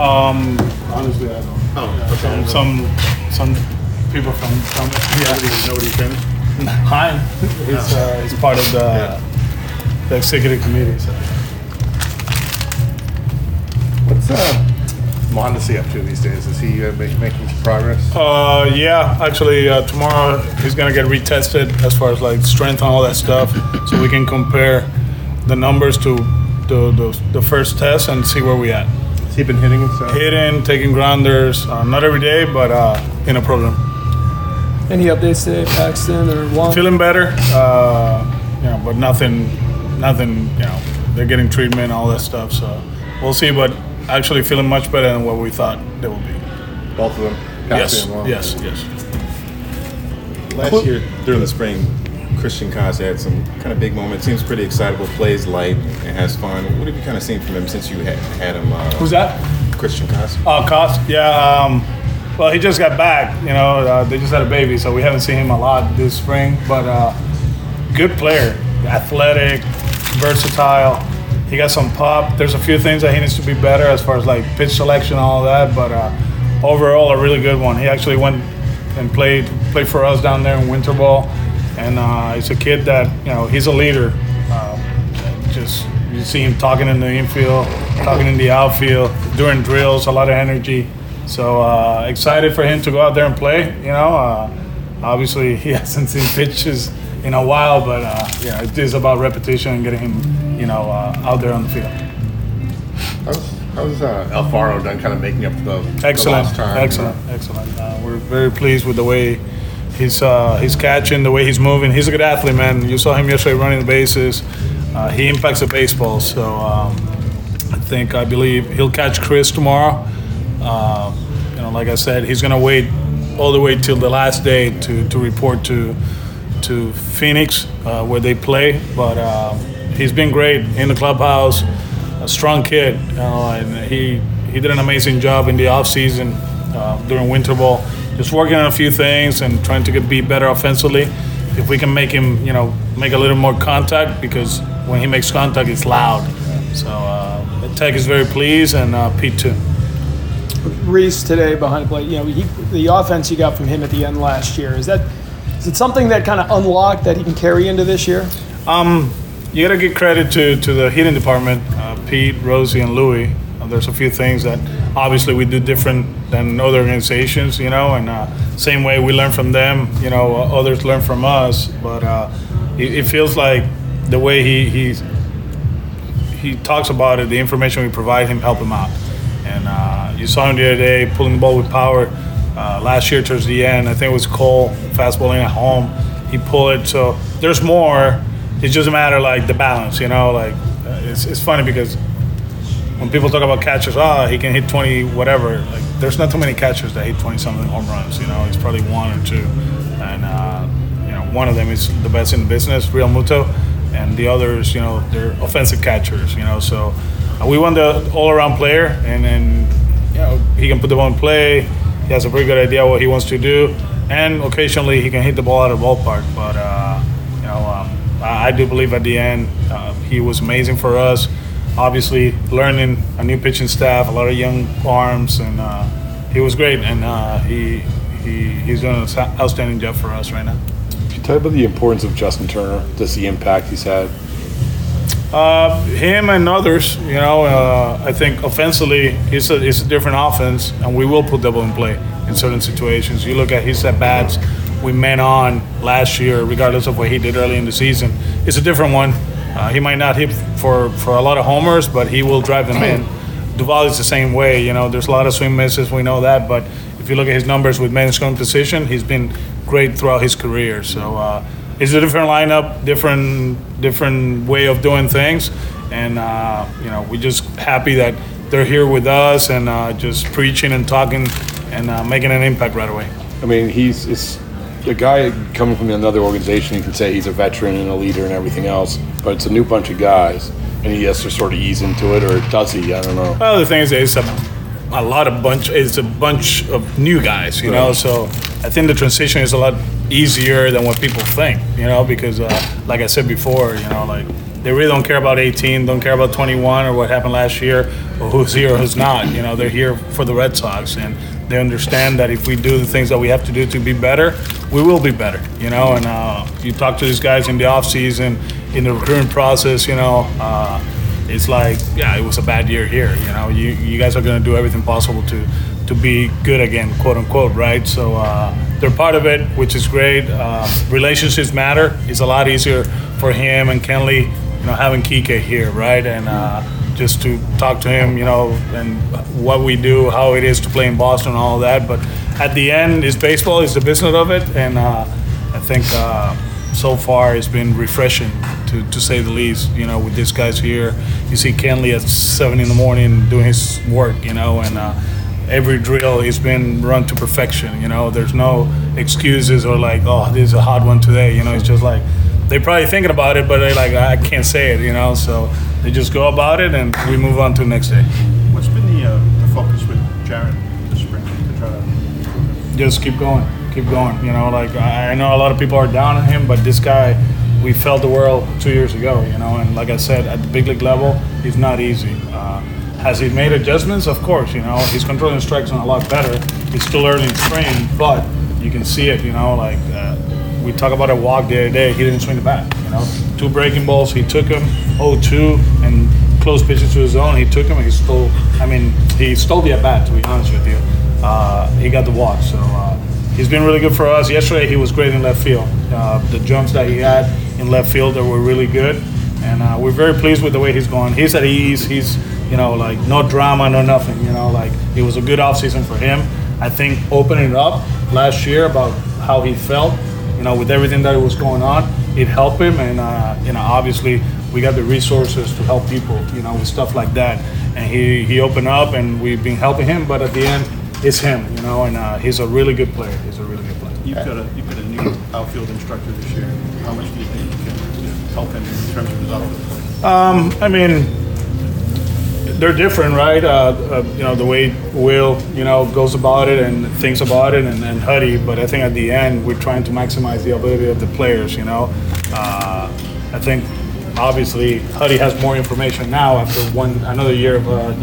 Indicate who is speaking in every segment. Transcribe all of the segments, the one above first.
Speaker 1: Um, honestly, I don't.
Speaker 2: Oh,
Speaker 1: Some,
Speaker 2: okay.
Speaker 1: some, some people from, from
Speaker 2: Nobody, nobody finished?
Speaker 1: Hein, he's, uh, he's part of the,
Speaker 2: Yeah.
Speaker 1: the executive committee, so.
Speaker 2: What's uh, Mondesi up to these days? Is he uh, make, making some progress?
Speaker 1: Uh, yeah, actually, uh, tomorrow he's gonna get retested as far as like strength and all that stuff, so we can compare the numbers to the, the, the first test and see where we at.
Speaker 2: Has he been hitting and stuff?
Speaker 1: Hitting, taking grounders, uh, not every day, but uh, in a program.
Speaker 3: Any updates today, Paxton or Juan?
Speaker 1: Feeling better, uh, you know, but nothing, nothing, you know, they're getting treatment, all that stuff, so we'll see, but actually feeling much better than what we thought they would be.
Speaker 2: Both of them?
Speaker 1: Yes,
Speaker 2: Patsy and Wong.
Speaker 1: yes, yes.
Speaker 4: Last year during the spring, Christian Koss had some kind of big moments. Seems pretty excitable, plays light, and has fun. What have you kind of seen from him since you had, had him? Uh,
Speaker 1: Who's that?
Speaker 4: Christian Koss.
Speaker 1: Oh, Koss? Yeah. Um, well, he just got back. You know, uh, they just had a baby, so we haven't seen him a lot this spring. But uh, good player, athletic, versatile. He got some pop. There's a few things that he needs to be better as far as like pitch selection and all that. But uh, overall, a really good one. He actually went and played played for us down there in winter ball, and uh, he's a kid that you know he's a leader. Uh, just you see him talking in the infield, talking in the outfield, doing drills, a lot of energy. So uh, excited for him to go out there and play. You know, uh, obviously he hasn't seen pitches in a while, but uh, yeah, it is about repetition and getting him, you know, uh, out there on the field.
Speaker 2: How's, how's uh, Alfaro done kind of making up the, the
Speaker 1: Excellent,
Speaker 2: lost time?
Speaker 1: excellent, excellent. Uh, we're very pleased with the way he's uh, he's catching, the way he's moving. He's a good athlete, man. You saw him yesterday running the bases. Uh, he impacts the baseball. So um, I think I believe he'll catch Chris tomorrow. Uh, you know, like I said, he's gonna wait all the way till the last day to, to report to to Phoenix uh, where they play. But uh, he's been great in the clubhouse. A strong kid, you know, and he he did an amazing job in the off season uh, during winter ball, just working on a few things and trying to get be better offensively. If we can make him, you know, make a little more contact because when he makes contact, it's loud. So uh, Tek is very pleased, and uh, Pete too.
Speaker 3: Reese today behind the plate. You know, he, the offense you got from him at the end last year is that is it something that kind of unlocked that he can carry into this year?
Speaker 1: Um, you gotta give credit to, to the hitting department, uh, Pete, Rosie, and Louie. Uh, there's a few things that obviously we do different than other organizations, you know, and uh, same way we learn from them, you know, uh, others learn from us. But uh, it, it feels like the way he he's, he talks about it, the information we provide him help him out. And uh, you saw him the other day pulling the ball with power. Uh, last year towards the end, I think it was Cole fastballing at home. He pulled it. So there's more. It's just a matter like the balance, you know. Like uh, it's, it's funny because when people talk about catchers, ah, he can hit 20 whatever. Like there's not too many catchers that hit 20 something home runs. You know, it's probably one or two, and uh, you know one of them is the best in the business, Realmuto, and the others, you know, they're offensive catchers. You know, so uh, we want the all-around player, and then you know he can put the ball in play. He has a pretty good idea what he wants to do, and occasionally he can hit the ball out of the ballpark. But uh, you know, um, I, I do believe at the end uh, he was amazing for us. Obviously, learning a new pitching staff, a lot of young arms, and uh, he was great. And uh, he he he's doing an outstanding job for us right now.
Speaker 5: Can you tell about the importance of Justin Turner, just the impact he's had?
Speaker 1: Uh, him and others, you know, uh, I think offensively, it's a, it's a different offense, and we will put double in play in certain situations. You look at his at bats, we met on last year, regardless of what he did early in the season. It's a different one. Uh, he might not hit for, for a lot of homers, but he will drive them in. Duvall is the same way, you know, there's a lot of swing misses, we know that, but if you look at his numbers with men scoring position, he's been great throughout his career. So, uh, it's a different lineup, different different way of doing things, and uh, you know we're just happy that they're here with us and uh, just preaching and talking and uh, making an impact right away.
Speaker 5: I mean, he's it's a guy coming from another organization. You can say he's a veteran and a leader and everything else, but it's a new bunch of guys, and he has to sort of ease into it, or does he? I don't know.
Speaker 1: Well, the thing is, it's a, a lot of bunch. It's a bunch of new guys, you know. So I think the transition is a lot easier than what people think, you know, because uh, like I said before, you know, like they really don't care about 18, don't care about 21 or what happened last year, or who's here or who's not. You know, they're here for the Red Sox, and they understand that if we do the things that we have to do to be better, we will be better. You know, and uh, you talk to these guys in the off season, in the recruiting process, you know. Uh, it's like, yeah, it was a bad year here. You know, you, you guys are going to do everything possible to to be good again, quote unquote, right? So uh, they're part of it, which is great. Um, relationships matter. It's a lot easier for him and Kenley, you know, having Kike here, right? And uh, just to talk to him, you know, and what we do, how it is to play in Boston, and all that. But at the end, it's baseball, it's the business of it, and uh, I think. Uh, so far it's been refreshing to, to say the least. You know, with these guys here, you see Kenley at seven in the morning doing his work. You know, and uh, every drill has been run to perfection. You know, there's no excuses or like, oh, this is a hard one today. You know, it's just like they're probably thinking about it, but they're like, I can't say it. You know, so they just go about it and we move on to the next day.
Speaker 6: What's been the, uh, the focus with Jared this spring to try to
Speaker 1: just keep going, keep going. You know, like I I know a lot of people are down on him, but this guy, we felt the world two years ago. You know, and like I said, at the big league level, it's not easy. Uh, has he made adjustments? Of course. You know, he's controlling strikes on a lot better. He's still early in spring, but you can see it. You know, like uh, we talk about a walk the other day. He didn't swing the bat. You know, two breaking balls, he took them. 0-2 and close pitches to his zone, he took them. and He stole. I mean, he stole the at bat. To be honest with you, uh, he got the walk. So. Uh, He's been really good for us. Yesterday, he was great in left field. Uh, the jumps that he had in left field that were really good, and uh, we're very pleased with the way he's going. He's at ease. He's, you know, like no drama, no nothing. You know, like it was a good offseason for him. I think opening up last year about how he felt, you know, with everything that was going on, it helped him, and uh, you know, obviously we got the resources to help people, you know, with stuff like that. And he he opened up, and we've been helping him. But at the end, it's him, you know, and uh, he's a really good player. He's a really good player.
Speaker 6: You've got a you've got a new outfield instructor this year. How much do you think you can help him in terms of his outfield?
Speaker 1: Um, I mean, they're different, right? Uh, uh, you know, the way Will, you know, goes about it and thinks about it, and, and Huddy. But I think at the end, we're trying to maximize the ability of the players. You know, uh, I think obviously Huddy has more information now after one another year of uh,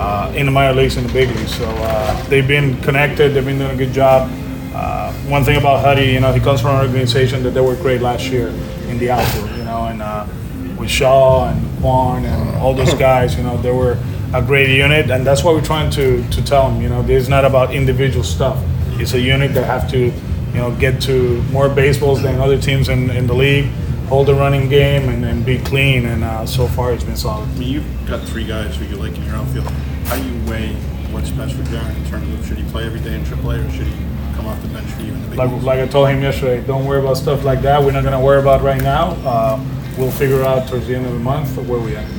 Speaker 1: uh, in the minor leagues and the big leagues. So uh, they've been connected. They've been doing a good job. Uh, one thing about Huddy, you know, he comes from an organization that they were great last year in the outfield. You know, and with Straw and Kwan and all those guys, you know, they were a great unit, and that's what we're trying to to tell them. You know, this is not about individual stuff. It's a unit that have to, you know, get to more baseballs than other teams in, in the league, hold the running game, and, and be clean. And uh, so far, it's been solid.
Speaker 6: I mean, you've got three guys who you like in your outfield. How do you weigh what's best for Jared in terms of should he play every day in AAA or should he come off the bench for you in the big
Speaker 1: Like, like I told him yesterday, don't worry about stuff like that. We're not going to worry about right now. Uh, we'll figure out towards the end of the month where we at.